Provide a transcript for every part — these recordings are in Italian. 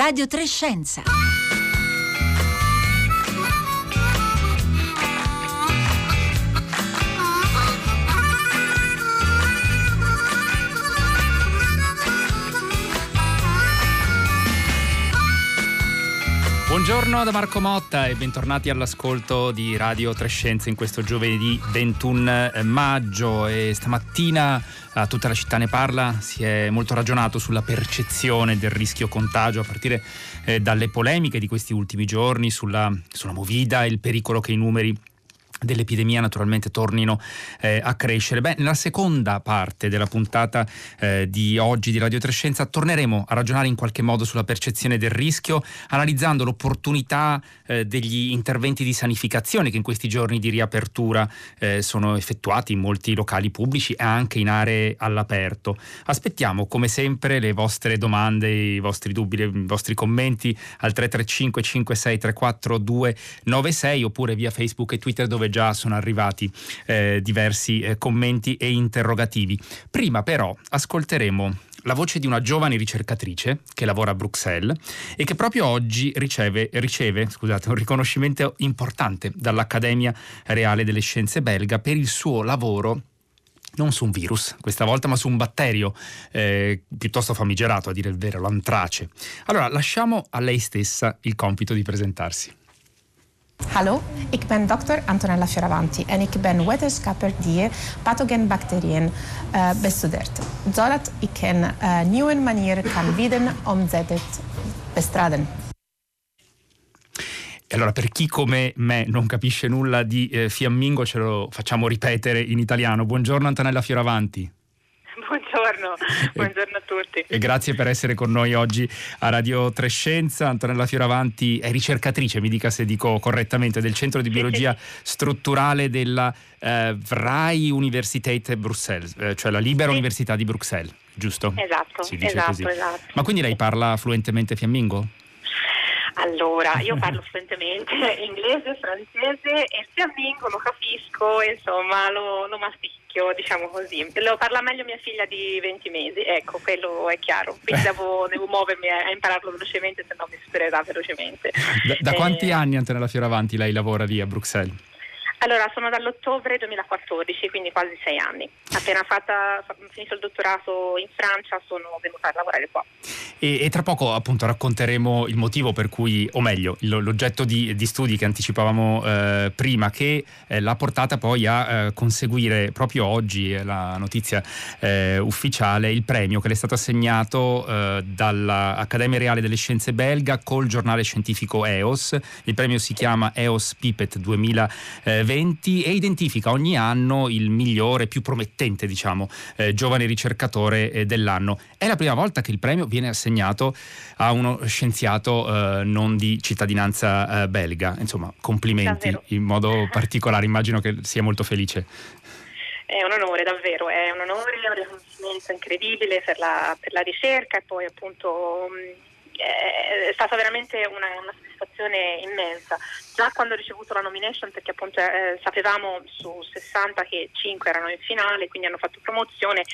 Radio Trescenza. Buongiorno da Marco Motta e bentornati all'ascolto di Radio Trescenza in questo giovedì 21 eh, maggio. E stamattina eh, tutta la città ne parla, si è molto ragionato sulla percezione del rischio contagio a partire eh, dalle polemiche di questi ultimi giorni sulla, sulla movida e il pericolo che i numeri dell'epidemia naturalmente tornino eh, a crescere. Beh, nella seconda parte della puntata eh, di oggi di Radio Trescenza torneremo a ragionare in qualche modo sulla percezione del rischio, analizzando l'opportunità eh, degli interventi di sanificazione che in questi giorni di riapertura eh, sono effettuati in molti locali pubblici e anche in aree all'aperto. Aspettiamo come sempre le vostre domande, i vostri dubbi, i vostri commenti al 335 5634 296 oppure via Facebook e Twitter dove già sono arrivati eh, diversi eh, commenti e interrogativi. Prima però ascolteremo la voce di una giovane ricercatrice che lavora a Bruxelles e che proprio oggi riceve, riceve scusate, un riconoscimento importante dall'Accademia Reale delle Scienze belga per il suo lavoro non su un virus questa volta, ma su un batterio eh, piuttosto famigerato, a dire il vero, l'antrace. Allora, lasciamo a lei stessa il compito di presentarsi. Hallo, ik ben dokter Antonella Fioravanti en ik ben wetenschapper die pathogenbacteriën uh, bestudeert, zodat ik een uh, nieuwe manier kan bieden om ze te bestrijden. E allora, per chi come me non capisce nulla di eh, fiammingo, ce lo facciamo ripetere in italiano. Buongiorno Antonella Fioravanti. Buongiorno, buongiorno a tutti. E grazie per essere con noi oggi a Radio Trescenza. Antonella Fioravanti è ricercatrice, mi dica se dico correttamente, del Centro di Biologia Strutturale della eh, Vrij Universität Bruxelles, eh, cioè la Libera sì. Università di Bruxelles, giusto? Esatto, si dice esatto, così. esatto. Ma quindi lei parla fluentemente fiammingo? Allora, io parlo fluentemente inglese, francese e il fiammingo lo capisco, insomma, lo, lo masticchio, diciamo così. Lo parla meglio mia figlia di 20 mesi, ecco, quello è chiaro. Quindi devo, devo muovermi a impararlo velocemente, se no mi supererà velocemente. Da, da quanti Eh, anni Antonella Fioravanti lei lavora lì a Bruxelles? Allora, sono dall'ottobre 2014, quindi quasi sei anni. Appena fatta, fa- finito il dottorato in Francia, sono venuta a lavorare qua. E, e tra poco appunto racconteremo il motivo per cui, o meglio, l'oggetto di, di studi che anticipavamo eh, prima, che eh, l'ha portata poi a eh, conseguire proprio oggi, è la notizia eh, ufficiale, il premio che le è stato assegnato eh, dall'Accademia Reale delle Scienze belga col giornale scientifico EOS. Il premio si chiama EOS Pipet 2020 e identifica ogni anno il migliore, più promettente, diciamo, eh, giovane ricercatore eh, dell'anno. È la prima volta che il premio viene assegnato a uno scienziato eh, non di cittadinanza eh, belga. Insomma, complimenti Davvero. in modo particolare, immagino che sia molto felice. È un onore, davvero, è un onore, un riconoscimento incredibile per la, per la ricerca e poi appunto mh, è stata veramente una, una soddisfazione immensa. Già quando ho ricevuto la nomination, perché appunto eh, sapevamo su 60 che 5 erano in finale, quindi hanno fatto promozione,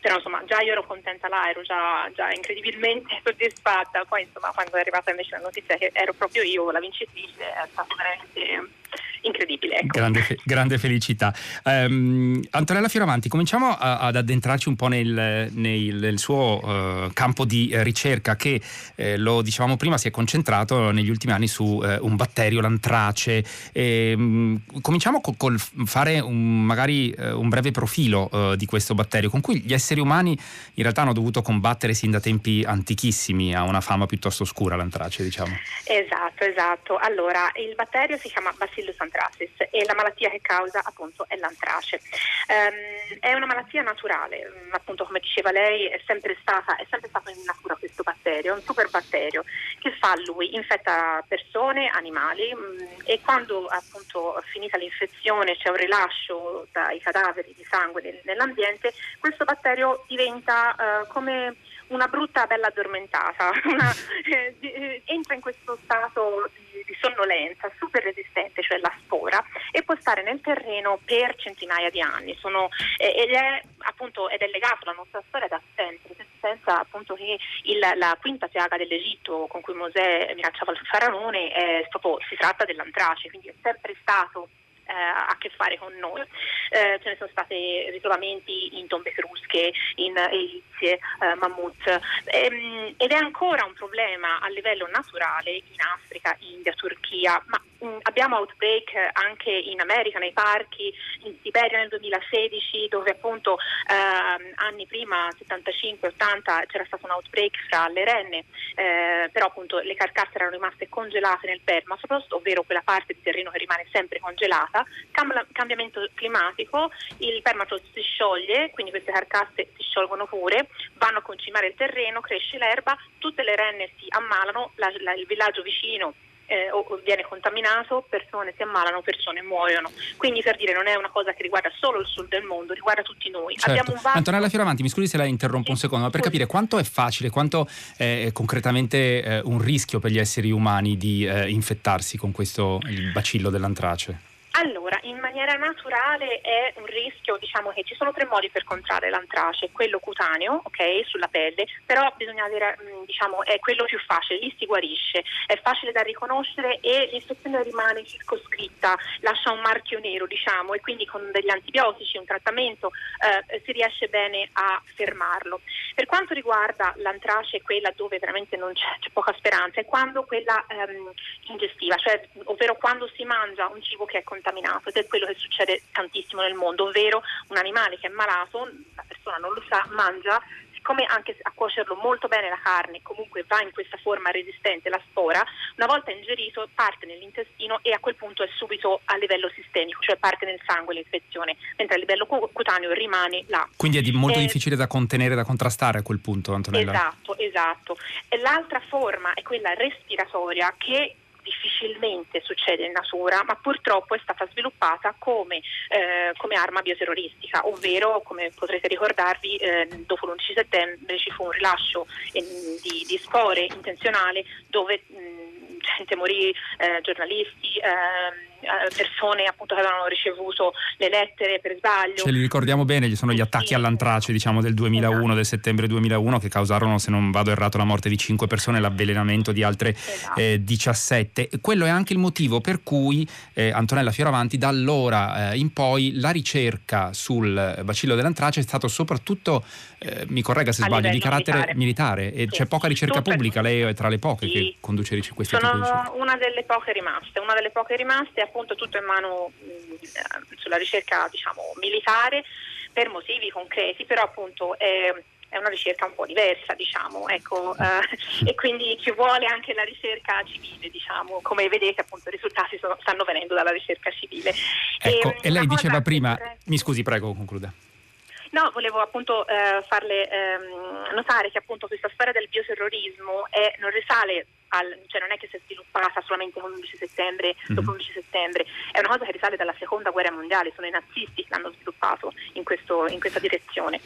però insomma già io ero contenta là, ero già, già incredibilmente soddisfatta, poi insomma quando è arrivata invece la notizia che ero proprio io la vincitrice è stato veramente incredibile. Ecco. Grande, fe- grande felicità. Ehm, Antonella Fioravanti, cominciamo a- ad addentrarci un po' nel, nel- nel suo eh, campo di ricerca che, eh, lo dicevamo prima, si è concentrato negli ultimi anni su eh, un batterio, l'antrace. Ehm, cominciamo co- col fare un, magari eh, un breve profilo di questo batterio con cui gli esseri umani in realtà hanno dovuto combattere sin da tempi antichissimi, ha una fama piuttosto oscura l'antrace, diciamo. Esatto, esatto. Allora, il batterio si chiama Bacillus anthracis e la malattia che causa appunto è l'antrace. Ehm, è una malattia naturale, mm, appunto come diceva lei, è sempre stata, è sempre stato in natura questo batterio, è un super batterio che fa lui, infetta persone, animali mm, e quando appunto finita l'infezione c'è un rilascio dai cadaveri di sangue nel- nell'ambiente, questo batterio diventa eh, come una brutta bella addormentata, una- eh, eh, entra in questo stato di, di sonnolenza super resistente, cioè la spora, e può stare nel terreno per centinaia di anni. Sono- eh, ed, è, appunto, ed è legato alla nostra storia da sempre, pensa appunto che il, la quinta piaga dell'Egitto con cui Mosè minacciava il faraone proprio, si tratta dell'antrace, quindi è sempre stato eh, a che fare con noi. Eh, ce ne sono stati ritrovamenti in tombe etrusche, in elizie, eh, mammut. Ehm, ed è ancora un problema a livello naturale in Africa, India, Turchia, ma mh, mm, abbiamo outbreak anche in America, nei parchi, in Siberia nel 2016 dove appunto ehm, anni prima, 75-80, c'era stato un outbreak fra le renne, eh, però appunto le carcasse erano rimaste congelate nel permafrost, ovvero quella parte di terreno che rimane sempre congelata cam- cambiamento climatico, il permafrost si scioglie, quindi queste carcasse si sciolgono pure, vanno a concimare il terreno, cresce l'erba, tutte le renne si ammalano, la, la, il villaggio vicino eh, o viene contaminato, persone si ammalano, persone muoiono. Quindi per dire non è una cosa che riguarda solo il sud del mondo, riguarda tutti noi. Certo. Vasto... Antonella Fioravanti, mi scusi se la interrompo sì. un secondo, ma per capire quanto è facile, quanto è concretamente eh, un rischio per gli esseri umani di eh, infettarsi con questo il bacillo dell'antrace? Allora, in maniera naturale è un rischio, diciamo che ci sono tre modi per contrarre l'antrace, quello cutaneo, ok, sulla pelle, però bisogna dire, mm, diciamo, è quello più facile, lì si guarisce, è facile da riconoscere e l'infezione rimane circoscritta, lascia un marchio nero, diciamo, e quindi con degli antibiotici, un trattamento, eh, si riesce bene a fermarlo. Per quanto riguarda l'antrace, quella dove veramente non c'è, c'è poca speranza, è quando quella ehm, ingestiva, cioè ovvero quando si mangia un cibo che è contaminato contaminato ed è quello che succede tantissimo nel mondo, ovvero un animale che è malato, la persona non lo sa, mangia, siccome anche a cuocerlo molto bene la carne comunque va in questa forma resistente, la spora, una volta ingerito parte nell'intestino e a quel punto è subito a livello sistemico, cioè parte nel sangue l'infezione, mentre a livello cutaneo rimane là. Quindi è di molto eh, difficile da contenere, da contrastare a quel punto, Antonella? Esatto, esatto. E l'altra forma è quella respiratoria che difficilmente succede in natura, ma purtroppo è stata sviluppata come, eh, come arma bioterroristica, ovvero come potrete ricordarvi eh, dopo l'11 settembre ci fu un rilascio eh, di, di, spore intenzionale dove mh, gente morì, eh, giornalisti ehm, eh, persone appunto che avevano ricevuto le lettere per sbaglio. Ce li ricordiamo bene, ci sono gli attacchi sì. all'antrace diciamo del 2001, esatto. del settembre 2001 che causarono, se non vado errato, la morte di 5 persone e l'avvelenamento di altre esatto. eh, 17. Quello è anche il motivo per cui eh, Antonella Fioravanti da allora eh, in poi la ricerca sul bacillo dell'antrace è stato soprattutto, eh, mi corregga se sbaglio, di carattere militare, militare e sì. c'è poca ricerca Super. pubblica, lei è tra le poche sì. che conduce questi Sono una delle poche rimaste, una delle poche rimaste appunto tutto in mano mh, eh, sulla ricerca diciamo, militare per motivi concreti, però appunto è, è una ricerca un po' diversa, diciamo, ecco, eh, e quindi ci vuole anche la ricerca civile, diciamo, come vedete appunto i risultati sono, stanno venendo dalla ricerca civile. Ecco, e, e lei diceva prima, mi scusi, prego, concluda. No, volevo appunto eh, farle ehm, notare che appunto questa storia del bioterrorismo è, non risale al, cioè non è che si è sviluppata solamente con l'11 settembre, mm-hmm. dopo l'11 settembre, è una cosa che risale dalla seconda guerra mondiale, sono i nazisti che l'hanno sviluppato in, questo, in questa direzione.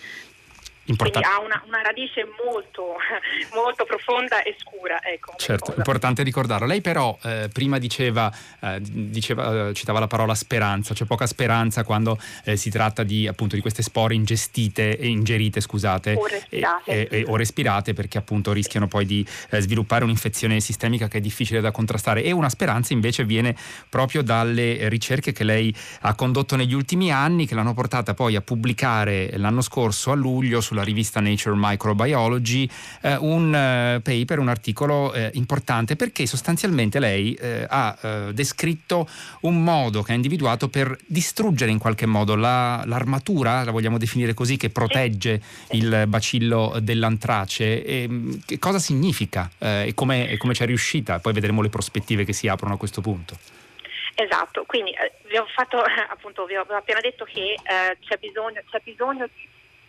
Importante. Quindi ha una, una radice molto, molto, profonda e scura. Ecco, certo, cosa. importante ricordarlo. Lei però eh, prima diceva, eh, diceva, citava la parola speranza, c'è poca speranza quando eh, si tratta di, appunto, di queste spore ingestite, ingerite scusate, o respirate. E, e, o respirate perché appunto rischiano poi di eh, sviluppare un'infezione sistemica che è difficile da contrastare e una speranza invece viene proprio dalle ricerche che lei ha condotto negli ultimi anni che l'hanno portata poi a pubblicare l'anno scorso a luglio sulla sulla rivista Nature Microbiology eh, un eh, paper, un articolo eh, importante perché sostanzialmente lei eh, ha eh, descritto un modo che ha individuato per distruggere in qualche modo la, l'armatura, la vogliamo definire così, che protegge il bacillo dell'antrace. E, mm, che cosa significa eh, e come, come ci è riuscita? Poi vedremo le prospettive che si aprono a questo punto. Esatto, quindi eh, vi ho fatto appunto vi ho appena detto che eh, c'è, bisogno, c'è bisogno di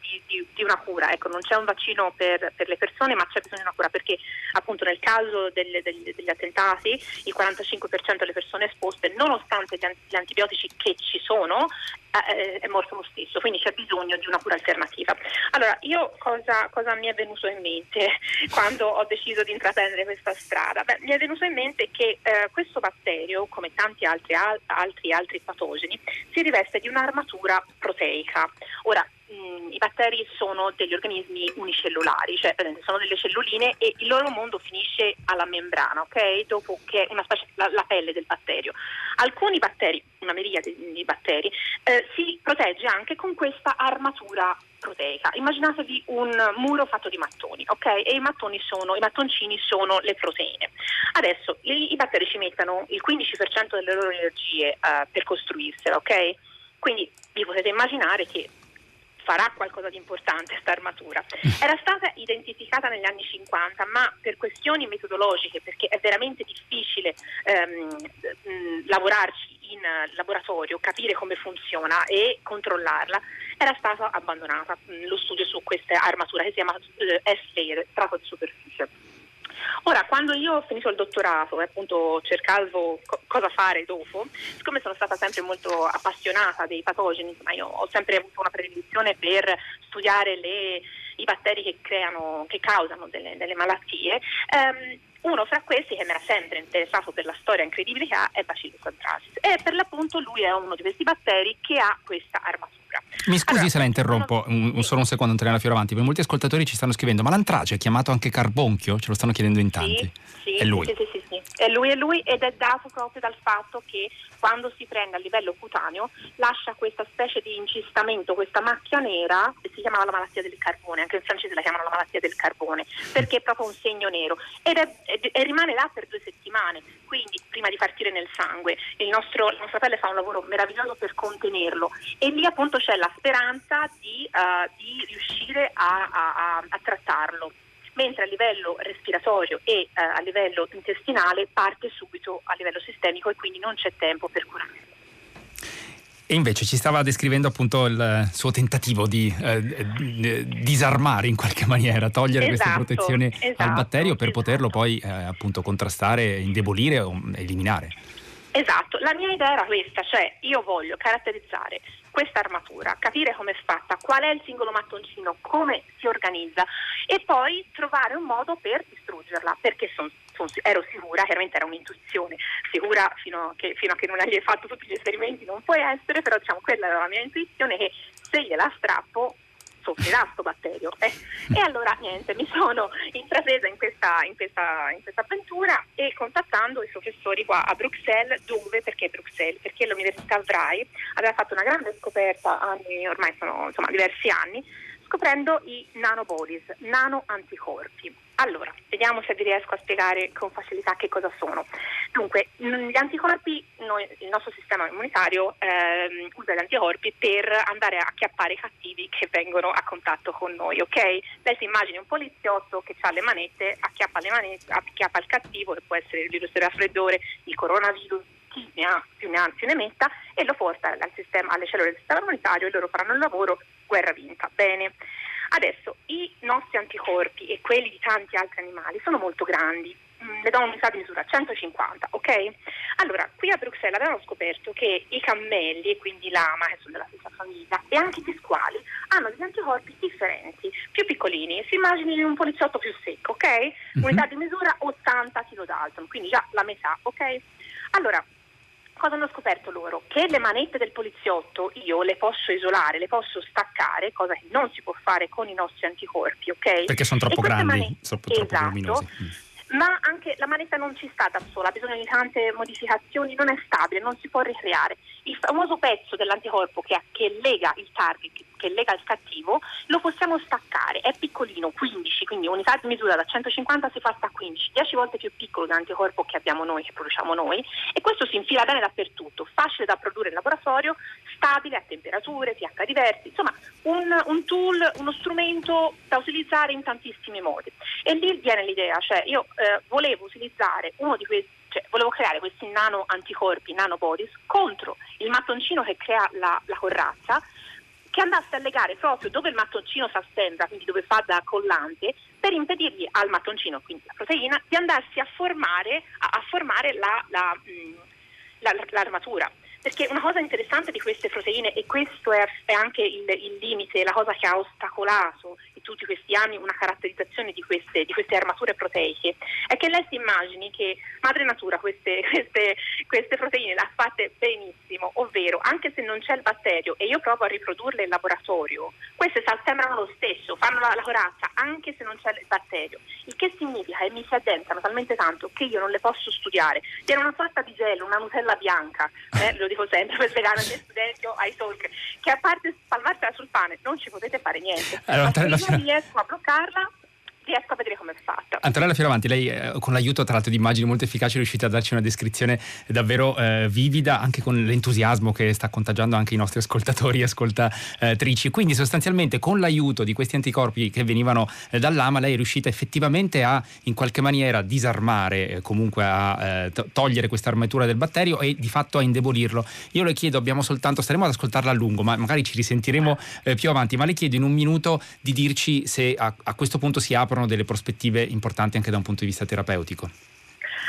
di, di, di, una cura, ecco, non c'è un vaccino per, per, le persone ma c'è bisogno di una cura perché appunto nel caso delle, degli, degli, attentati il 45% delle persone esposte nonostante gli, antibiotici che ci sono è morto lo stesso, quindi c'è bisogno di una cura alternativa. Allora, io cosa, cosa mi è venuto in mente quando ho deciso di intraprendere questa strada? Beh, mi è venuto in mente che eh, questo batterio, come tanti altri, altri, altri patogeni, si riveste di un'armatura proteica. Ora, mh, i batteri sono degli organismi unicellulari, cioè sono delle celluline e il loro mondo finisce alla membrana, ok? Dopo che è una specie la, la pelle del batterio. Alcuni batteri, una miriade di batteri, eh, si protegge anche con questa armatura proteica. Immaginatevi un muro fatto di mattoni, ok? E i mattoni sono, i mattoncini sono le proteine. Adesso i, i batteri ci mettono il 15% delle loro energie uh, per costruirsela, ok? Quindi vi potete immaginare che farà qualcosa di importante questa armatura. Era stata identificata negli anni 50, ma per questioni metodologiche, perché è veramente difficile ehm, lavorarci in laboratorio, capire come funziona e controllarla, era stata abbandonata lo studio su questa armatura che si chiama eh, S-layer, strato di superficie. Ora, quando io ho finito il dottorato e appunto cercavo co- cosa fare dopo, siccome sono stata sempre molto appassionata dei patogeni, insomma io ho sempre avuto una predilezione per studiare le, i batteri che, creano, che causano delle, delle malattie, ehm, uno fra questi che mi era sempre interessato per la storia incredibile che ha è Bacillus anthracis e per l'appunto lui è uno di questi batteri che ha questa armatura. Mi scusi allora, se la interrompo un, un, solo un secondo Antonella Fioravanti, perché molti ascoltatori ci stanno scrivendo ma l'antrace è chiamato anche carbonchio? Ce lo stanno chiedendo in tanti. Sì, sì, è lui. Sì, sì, sì, È lui, è lui ed è dato proprio dal fatto che quando si prende a livello cutaneo lascia questa specie di incistamento, questa macchia nera, si chiamava la malattia del carbone, anche in francese la chiamano la malattia del carbone, perché è proprio un segno nero. Ed è, e rimane là per due settimane, quindi prima di partire nel sangue. Nostro, la nostra pelle fa un lavoro meraviglioso per contenerlo. E lì appunto c'è la speranza di, uh, di riuscire a, a, a trattarlo mentre a livello respiratorio e eh, a livello intestinale parte subito a livello sistemico e quindi non c'è tempo per curarlo. E invece ci stava descrivendo appunto il suo tentativo di eh, disarmare in qualche maniera, togliere esatto, questa protezione esatto, al batterio per esatto. poterlo poi eh, appunto contrastare, indebolire o eliminare. Esatto, la mia idea era questa, cioè io voglio caratterizzare questa armatura, capire come è fatta, qual è il singolo mattoncino, come si organizza e poi trovare un modo per distruggerla, perché son, son, ero sicura, chiaramente era un'intuizione, sicura fino a, che, fino a che non hai fatto tutti gli esperimenti non puoi essere, però diciamo quella era la mia intuizione che se gliela strappo soffrirà questo batterio. Eh. E allora niente, mi sono intrapresa in questa, in, questa, in questa, avventura e contattando i professori qua a Bruxelles, dove, perché Bruxelles? Perché l'Università Vrai aveva fatto una grande scoperta anni, ormai sono insomma, diversi anni, scoprendo i nanobodies, nano anticorpi. Allora, vediamo se vi riesco a spiegare con facilità che cosa sono. Dunque, gli anticorpi, noi, il nostro sistema immunitario ehm, usa gli anticorpi per andare a acchiappare i cattivi che vengono a contatto con noi, ok? Lei si immagini un poliziotto che ha le manette, acchiappa, le manette, acchiappa il cattivo, che può essere il virus del raffreddore, il coronavirus, chi ne ha più ne ha più ne metta e lo porta sistema, alle cellule del sistema immunitario e loro faranno il lavoro, guerra vinta. Bene. Adesso i nostri anticorpi e quelli di tanti altri animali sono molto grandi, mm, le do un'unità di misura 150, ok? Allora, qui a Bruxelles avevano scoperto che i cammelli, e quindi lama, che sono della stessa famiglia, e anche gli squali, hanno degli anticorpi differenti, più piccolini. Si immagini un poliziotto più secco, ok? Mm-hmm. Unità di misura 80 kDalton, quindi già la metà, ok? Allora, cosa hanno scoperto loro? Che le manette del poliziotto io le posso isolare, le posso staccare, cosa che non si può fare con i nostri anticorpi, ok? Perché sono troppo grandi, manette, sono troppo esatto, luminosi. Mm ma anche la manetta non ci sta da sola, ha bisogno di tante modificazioni, non è stabile, non si può ricreare. Il famoso pezzo dell'anticorpo che, che lega il target, che lega il cattivo, lo possiamo staccare, è piccolino, 15, quindi unità di misura da 150 si fa sta 15, 10 volte più piccolo dell'anticorpo che abbiamo noi, che produciamo noi, e questo si infila bene dappertutto, facile da produrre in laboratorio, stabile a temperature, pH diversi, insomma un, un tool, uno strumento da utilizzare in tantissimi modi. E lì viene l'idea, cioè io eh, volevo utilizzare uno di questi cioè, volevo creare questi nano anticorpi, nanobodies, contro il mattoncino che crea la, la corazza, che andasse a legare proprio dove il mattoncino si assembla, quindi dove fa da collante, per impedirgli al mattoncino, quindi la proteina, di andarsi a formare, a, a formare la, la, mh, la, l'armatura. Perché una cosa interessante di queste proteine, e questo è, è anche il, il, limite, la cosa che ha ostacolato tutti questi anni una caratterizzazione di queste, di queste armature proteiche è che lei si immagini che madre natura queste, queste, queste proteine le ha fatte benissimo, ovvero anche se non c'è il batterio e io provo a riprodurle in laboratorio, queste sembrano lo stesso, fanno la, la corazza anche se non c'è il batterio, il che significa che mi si addentrano talmente tanto che io non le posso studiare. Viene una sorta di gelo, una Nutella bianca, eh, lo dico sempre per spiegare miei studenti o ai talk, che a parte spalmarsela sul pane non ci potete fare niente. Allora, Ma se io riesco a bloccarla riesco a vedere come è fatta. Antonella Fioravanti, lei eh, con l'aiuto tra l'altro di immagini molto efficaci è riuscita a darci una descrizione davvero eh, vivida, anche con l'entusiasmo che sta contagiando anche i nostri ascoltatori e ascoltatrici. Quindi sostanzialmente con l'aiuto di questi anticorpi che venivano eh, dall'AMA lei è riuscita effettivamente a in qualche maniera disarmare, eh, comunque a eh, togliere questa armatura del batterio e di fatto a indebolirlo. Io le chiedo, abbiamo soltanto, staremo ad ascoltarla a lungo, ma magari ci risentiremo eh, più avanti, ma le chiedo in un minuto di dirci se a, a questo punto si aprono delle prospettive importanti anche da un punto di vista terapeutico.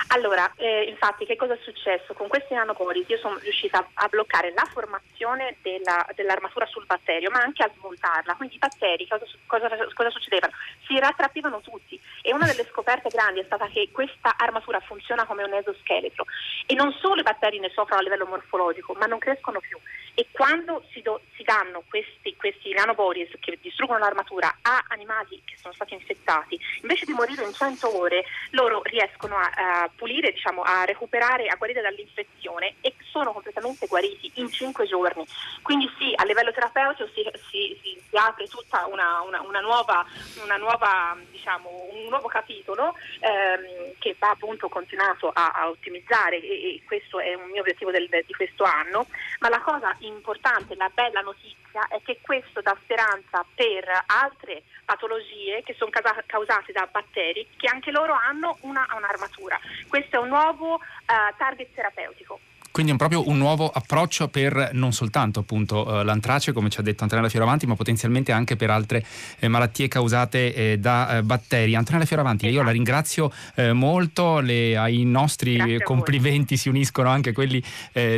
Allora, eh, infatti, che cosa è successo? Con questi nanopolis io sono riuscita a bloccare la formazione della, dell'armatura sul batterio, ma anche a smontarla. Quindi i batteri cosa, cosa, cosa succedevano? Si rattrappivano tutti e una delle scoperte grandi è stata che questa armatura funziona come un esoscheletro e non solo i batteri ne soffrono a livello morfologico, ma non crescono più. E quando si, do, si danno questi, questi nanopolis che distruggono l'armatura a animali che sono stati infettati, invece di morire in 100 ore, loro riescono a, a pulire, diciamo, a recuperare, a guarire dall'infezione e sono completamente guariti in 5 giorni. Quindi sì, a livello terapeutico si, si, si, si apre tutta una, una, una nuova, una nuova diciamo, un nuovo capitolo ehm, che va appunto continuato a, a ottimizzare e, e, questo è un mio obiettivo del, di questo anno, ma la cosa importante, la bella notizia è che questo dà speranza per altre patologie che sono causate da batteri che anche loro hanno una, un'armatura. Questo è un nuovo uh, target terapeutico. Quindi è proprio un nuovo approccio per non soltanto appunto eh, l'antrace, come ci ha detto Antonella Fioravanti, ma potenzialmente anche per altre eh, malattie causate eh, da batteri. Antonella Fioravanti, esatto. io la ringrazio eh, molto, le, ai nostri Grazie complimenti si uniscono anche quelli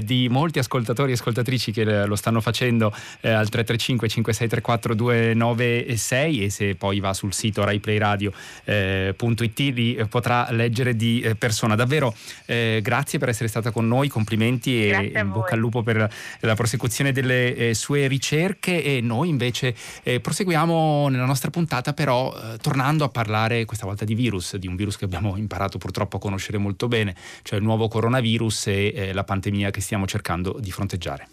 di molti ascoltatori e ascoltatrici che lo stanno facendo al 335 5634 296 e se poi va sul sito raiplayradio.it li potrà leggere di persona. Davvero grazie per essere stata con noi, complimenti complimenti e in bocca al lupo per la prosecuzione delle eh, sue ricerche e noi invece eh, proseguiamo nella nostra puntata però eh, tornando a parlare questa volta di virus, di un virus che abbiamo imparato purtroppo a conoscere molto bene, cioè il nuovo coronavirus e eh, la pandemia che stiamo cercando di fronteggiare.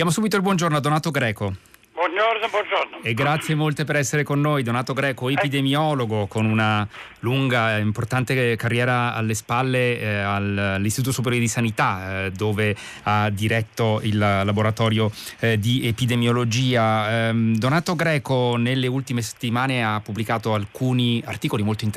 Diamo subito il buongiorno a Donato Greco. Buongiorno, buongiorno. E grazie molte per essere con noi. Donato Greco, eh. epidemiologo con una lunga e importante carriera alle spalle eh, all'Istituto Superiore di Sanità, eh, dove ha diretto il laboratorio eh, di epidemiologia. Ehm, Donato Greco nelle ultime settimane ha pubblicato alcuni articoli molto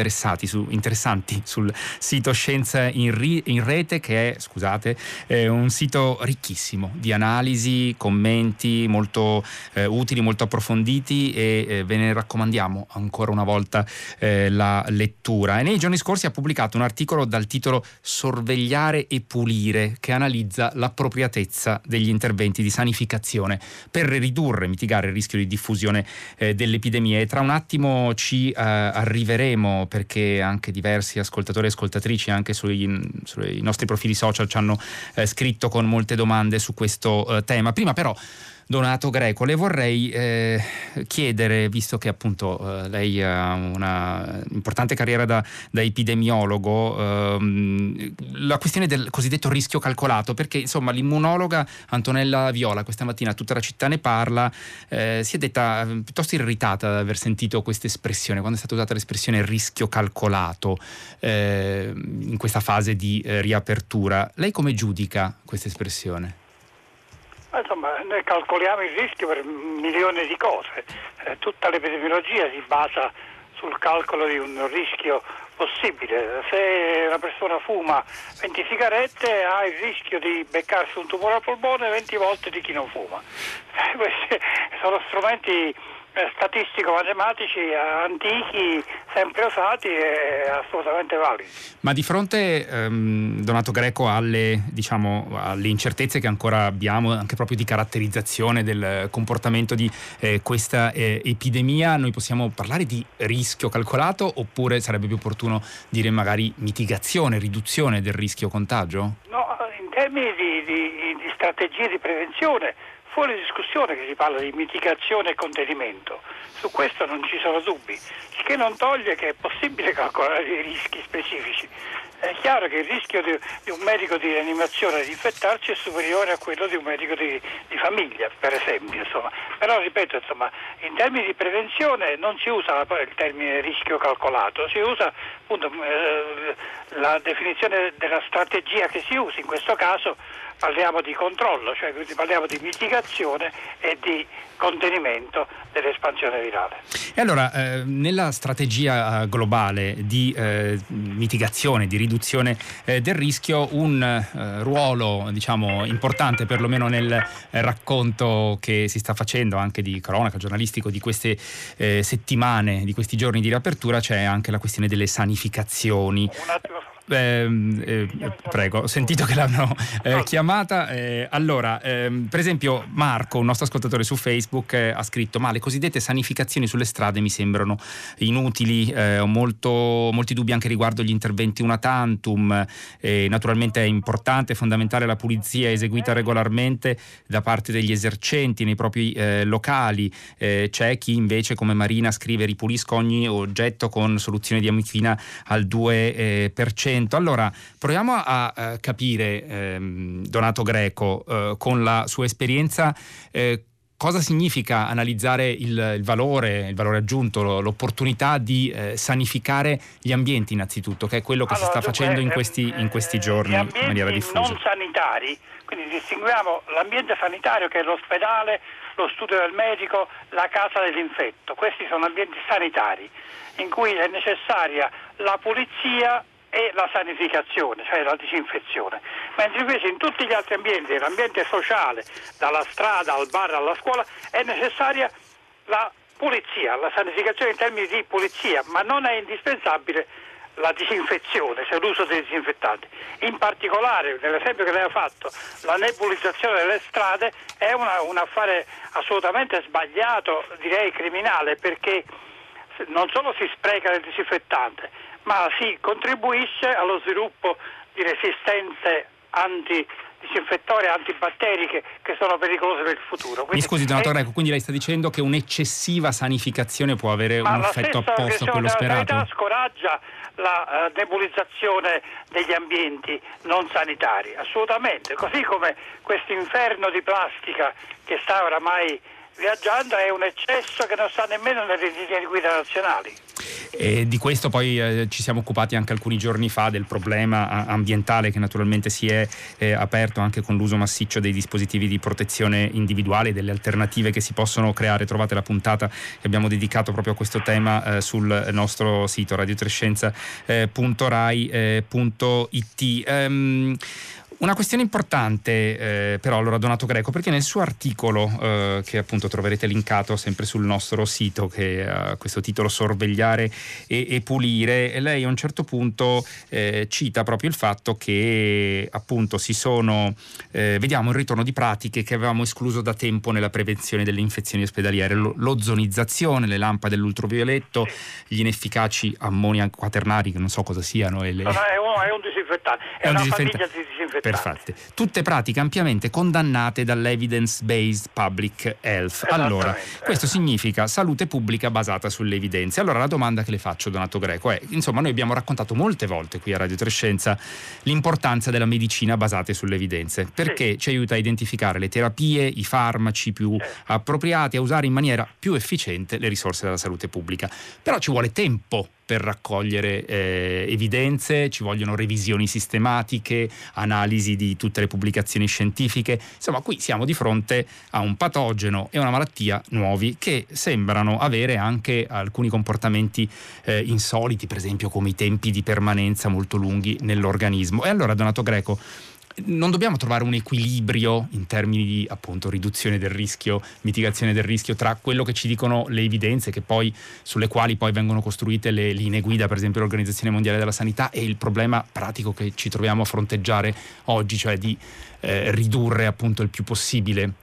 su, interessanti sul sito Scienza in, ri, in Rete, che è, scusate, un sito ricchissimo di analisi, commenti molto eh, utili, molto approfonditi e eh, ve ne raccomandiamo ancora una volta eh, la lettura. E nei giorni scorsi ha pubblicato un articolo dal titolo Sorvegliare e pulire che analizza l'appropriatezza degli interventi di sanificazione per ridurre e mitigare il rischio di diffusione eh, dell'epidemia. E tra un attimo ci eh, arriveremo perché anche diversi ascoltatori e ascoltatrici anche sui, sui nostri profili social ci hanno eh, scritto con molte domande su questo eh, tema. Prima però Donato Greco. Le vorrei eh, chiedere, visto che appunto eh, lei ha una importante carriera da, da epidemiologo, ehm, la questione del cosiddetto rischio calcolato, perché insomma l'immunologa Antonella Viola questa mattina tutta la città ne parla, eh, si è detta eh, piuttosto irritata ad aver sentito questa espressione, quando è stata usata l'espressione rischio calcolato eh, in questa fase di eh, riapertura. Lei come giudica questa espressione? Insomma, noi calcoliamo il rischio per milioni di cose. Eh, tutta l'epidemiologia si basa sul calcolo di un rischio possibile. Se una persona fuma 20 sigarette ha il rischio di beccarsi un tumore al polmone 20 volte di chi non fuma. Questi sono strumenti eh, statistico-matematici eh, antichi, sempre usati e assolutamente validi. Ma di fronte, ehm, Donato Greco, alle, diciamo, alle, incertezze che ancora abbiamo, anche proprio di caratterizzazione del comportamento di eh, questa eh, epidemia, noi possiamo parlare di rischio calcolato oppure sarebbe più opportuno dire magari mitigazione, riduzione del rischio contagio? No, in termini di, di, di strategie di prevenzione fuori discussione che si parla di mitigazione e contenimento, su questo non ci sono dubbi, il che non toglie che è possibile calcolare i rischi specifici. È chiaro che il rischio di, di un medico di rianimazione di infettarci è superiore a quello di un medico di, di famiglia, per esempio. Insomma. Però ripeto, insomma, in termini di prevenzione non si usa il termine rischio calcolato, si usa appunto, eh, la definizione della strategia che si usa, in questo caso parliamo di controllo, cioè parliamo di mitigazione e di contenimento dell'espansione virale. E allora, eh, nella strategia globale di eh, mitigazione, di riduzione eh, del rischio, un eh, ruolo diciamo, importante perlomeno nel racconto che si sta facendo anche di cronaca giornalistico di queste eh, settimane, di questi giorni di riapertura, c'è anche la questione delle sanificazioni. Un attimo eh, eh, prego, ho sentito che l'hanno eh, chiamata. Eh, allora, ehm, per esempio, Marco, un nostro ascoltatore su Facebook, eh, ha scritto: Ma le cosiddette sanificazioni sulle strade mi sembrano inutili. Eh, ho molto, molti dubbi anche riguardo gli interventi una tantum. naturalmente è importante, è fondamentale la pulizia eseguita regolarmente da parte degli esercenti nei propri locali. c'è chi invece, come Marina, scrive: ripulisco ogni oggetto con soluzione di amichina al 2%. 100%. Allora, proviamo a, a capire, ehm, Donato Greco, eh, con la sua esperienza, eh, cosa significa analizzare il, il, valore, il valore aggiunto, l'opportunità di eh, sanificare gli ambienti innanzitutto, che è quello che allora, si sta dunque, facendo in questi, in questi giorni in maniera diffusa. non sanitari, quindi distinguiamo l'ambiente sanitario che è l'ospedale, lo studio del medico, la casa dell'infetto. Questi sono ambienti sanitari in cui è necessaria la pulizia e la sanificazione, cioè la disinfezione, mentre invece in tutti gli altri ambienti, l'ambiente sociale, dalla strada al bar alla scuola, è necessaria la pulizia, la sanificazione in termini di pulizia, ma non è indispensabile la disinfezione, cioè l'uso dei disinfettanti. In particolare, nell'esempio che lei ha fatto, la nebulizzazione delle strade è una, un affare assolutamente sbagliato, direi criminale, perché non solo si spreca il disinfettante, ma si contribuisce allo sviluppo di resistenze anti disinfettorie antibatteriche che sono pericolose per il futuro. Quindi, Mi scusi, donato Greco, quindi lei sta dicendo che un'eccessiva sanificazione può avere un effetto opposto a quello sperato? La scoraggia la uh, nebulizzazione degli ambienti non sanitari, assolutamente, così come questo inferno di plastica che sta oramai viaggiando è un eccesso che non sta nemmeno nelle linee guida nazionali. E di questo poi eh, ci siamo occupati anche alcuni giorni fa del problema ambientale che naturalmente si è eh, aperto anche con l'uso massiccio dei dispositivi di protezione individuale delle alternative che si possono creare. Trovate la puntata che abbiamo dedicato proprio a questo tema eh, sul nostro sito radiotrescienza.rai.it. Um, una questione importante eh, però allora Donato Greco perché nel suo articolo eh, che appunto troverete linkato sempre sul nostro sito che ha questo titolo Sorvegliare e, e pulire lei a un certo punto eh, cita proprio il fatto che appunto si sono eh, vediamo il ritorno di pratiche che avevamo escluso da tempo nella prevenzione delle infezioni ospedaliere. L'ozonizzazione, le lampade dell'ultravioletto gli inefficaci ammoniac quaternari che non so cosa siano e le... è, un, è un disinfettante. È, è un una famiglia di disinfettanti Perfette. Tutte pratiche ampiamente condannate dall'evidence-based public health. Allora, questo significa salute pubblica basata sulle evidenze. Allora, la domanda che le faccio, Donato Greco, è: insomma, noi abbiamo raccontato molte volte qui a Radio Trescenza l'importanza della medicina basata sulle evidenze, perché sì. ci aiuta a identificare le terapie, i farmaci più appropriati, a usare in maniera più efficiente le risorse della salute pubblica. Però ci vuole tempo per raccogliere eh, evidenze, ci vogliono revisioni sistematiche, analisi di tutte le pubblicazioni scientifiche. Insomma, qui siamo di fronte a un patogeno e una malattia nuovi che sembrano avere anche alcuni comportamenti eh, insoliti, per esempio come i tempi di permanenza molto lunghi nell'organismo. E allora, Donato Greco, non dobbiamo trovare un equilibrio in termini di appunto riduzione del rischio, mitigazione del rischio tra quello che ci dicono le evidenze poi, sulle quali poi vengono costruite le linee guida, per esempio l'Organizzazione Mondiale della Sanità e il problema pratico che ci troviamo a fronteggiare oggi, cioè di eh, ridurre appunto il più possibile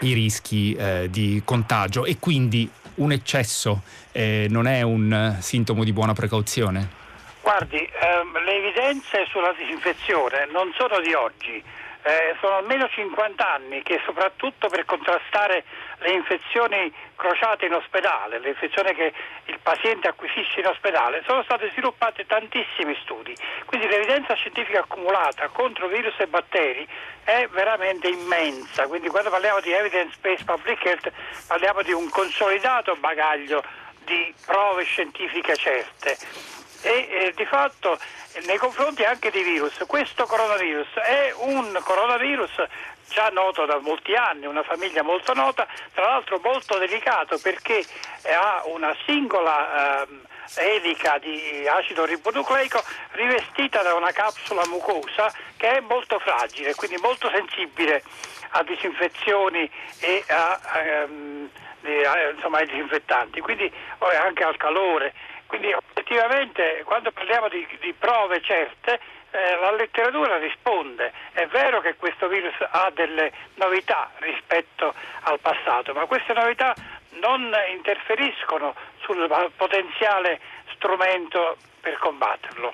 i rischi eh, di contagio e quindi un eccesso eh, non è un sintomo di buona precauzione? Guardi, ehm, le evidenze sulla disinfezione non sono di oggi, eh, sono almeno 50 anni che soprattutto per contrastare le infezioni crociate in ospedale, le infezioni che il paziente acquisisce in ospedale, sono stati sviluppati tantissimi studi. Quindi l'evidenza scientifica accumulata contro virus e batteri è veramente immensa. Quindi quando parliamo di evidence-based public health parliamo di un consolidato bagaglio di prove scientifiche certe e eh, di fatto nei confronti anche di virus. Questo coronavirus è un coronavirus già noto da molti anni, una famiglia molto nota, tra l'altro molto delicato perché ha una singola eh, elica di acido ribonucleico rivestita da una capsula mucosa che è molto fragile, quindi molto sensibile a disinfezioni e a, ehm, insomma, ai disinfettanti, quindi anche al calore. Quindi effettivamente quando parliamo di, di prove certe eh, la letteratura risponde. È vero che questo virus ha delle novità rispetto al passato, ma queste novità non interferiscono sul potenziale strumento per combatterlo.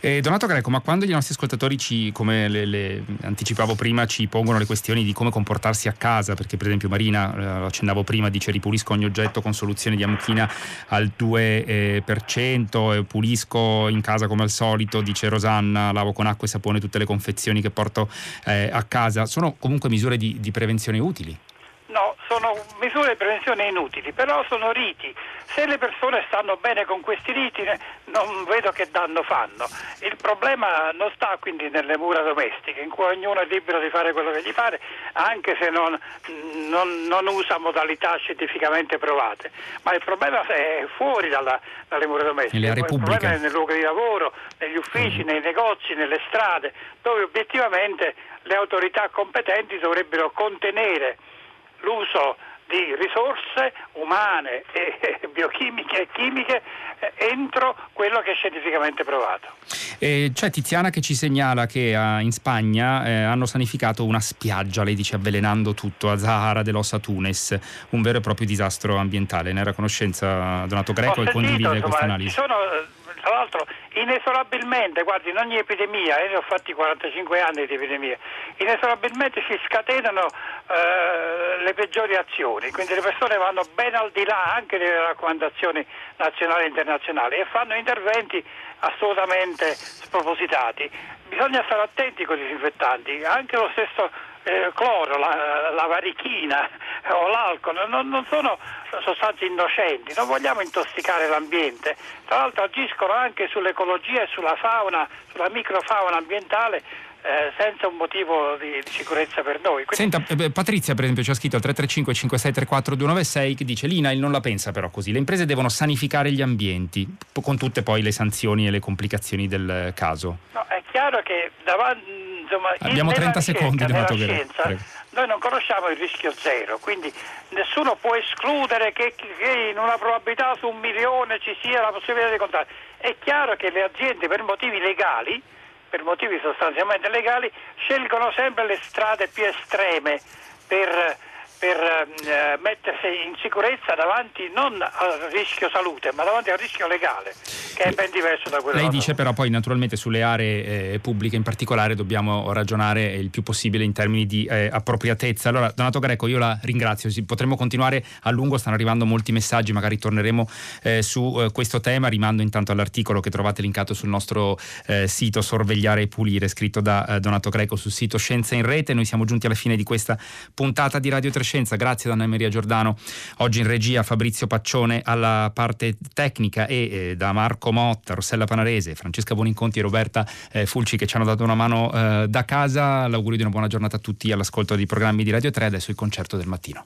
Eh, Donato Greco, ma quando gli nostri ascoltatori, ci, come le, le anticipavo prima, ci pongono le questioni di come comportarsi a casa, perché per esempio Marina, eh, lo accennavo prima, dice ripulisco ogni oggetto con soluzione di amuchina al 2%, eh, pulisco in casa come al solito, dice Rosanna, lavo con acqua e sapone tutte le confezioni che porto eh, a casa, sono comunque misure di, di prevenzione utili? No, sono misure di prevenzione inutili, però sono riti. Se le persone stanno bene con questi riti non vedo che danno fanno. Il problema non sta quindi nelle mura domestiche, in cui ognuno è libero di fare quello che gli pare, anche se non, non, non usa modalità scientificamente provate. Ma il problema è fuori dalla, dalle mura domestiche. il problema è nel luogo di lavoro, negli uffici, mm. nei negozi, nelle strade, dove obiettivamente le autorità competenti dovrebbero contenere l'uso di risorse umane e biochimiche e chimiche eh, entro quello che è scientificamente provato. Eh, c'è Tiziana che ci segnala che uh, in Spagna eh, hanno sanificato una spiaggia, lei dice avvelenando tutto, a Zahara de los Atunes, un vero e proprio disastro ambientale. Ne era conoscenza Donato Greco e condivide questa analisi. Ci sono tra l'altro inesorabilmente, guardi, in ogni epidemia, io ne ho fatti 45 anni di epidemia, inesorabilmente si scatenano eh, le peggiori azioni, quindi le persone vanno ben al di là anche delle raccomandazioni nazionali e internazionali e fanno interventi assolutamente spropositati. Bisogna stare attenti con i disinfettanti, anche lo stesso eh, cloro, la, la, varichina o l'alcol, non, non, sono sostanze innocenti, non vogliamo intossicare l'ambiente, tra l'altro agiscono anche sull'ecologia e sulla fauna, sulla microfauna ambientale eh, senza un motivo di, di, sicurezza per noi. Quindi... Senta, eh, Patrizia per esempio ci ha scritto al 335 5634 296 che dice l'INAIL non la pensa però così, le imprese devono sanificare gli ambienti con tutte poi le sanzioni e le complicazioni del caso. No, è chiaro che davanti insomma, Abbiamo 30 secondi, nella scienza, noi non conosciamo il rischio zero, quindi nessuno può escludere che, che, in una probabilità su un milione ci sia la possibilità di contare. È chiaro che le aziende per motivi legali, per motivi sostanzialmente legali, scelgono sempre le strade più estreme per per eh, mettersi in sicurezza davanti non al rischio salute, ma davanti al rischio legale, che è ben diverso da quello Lei dice però poi naturalmente sulle aree eh, pubbliche in particolare dobbiamo ragionare il più possibile in termini di eh, appropriatezza. Allora, Donato Greco, io la ringrazio, potremmo continuare a lungo, stanno arrivando molti messaggi, magari torneremo eh, su eh, questo tema, rimando intanto all'articolo che trovate linkato sul nostro eh, sito Sorvegliare e Pulire, scritto da Donato Greco sul sito Scienza in Rete. Noi siamo giunti alla fine di questa puntata di Radio 3 Scienza. Grazie ad Anna Maria Giordano, oggi in regia Fabrizio Paccione alla parte tecnica e eh, da Marco Motta, Rossella Panarese, Francesca Boninconti e Roberta eh, Fulci che ci hanno dato una mano eh, da casa. L'augurio di una buona giornata a tutti all'ascolto dei programmi di Radio 3, adesso il concerto del mattino.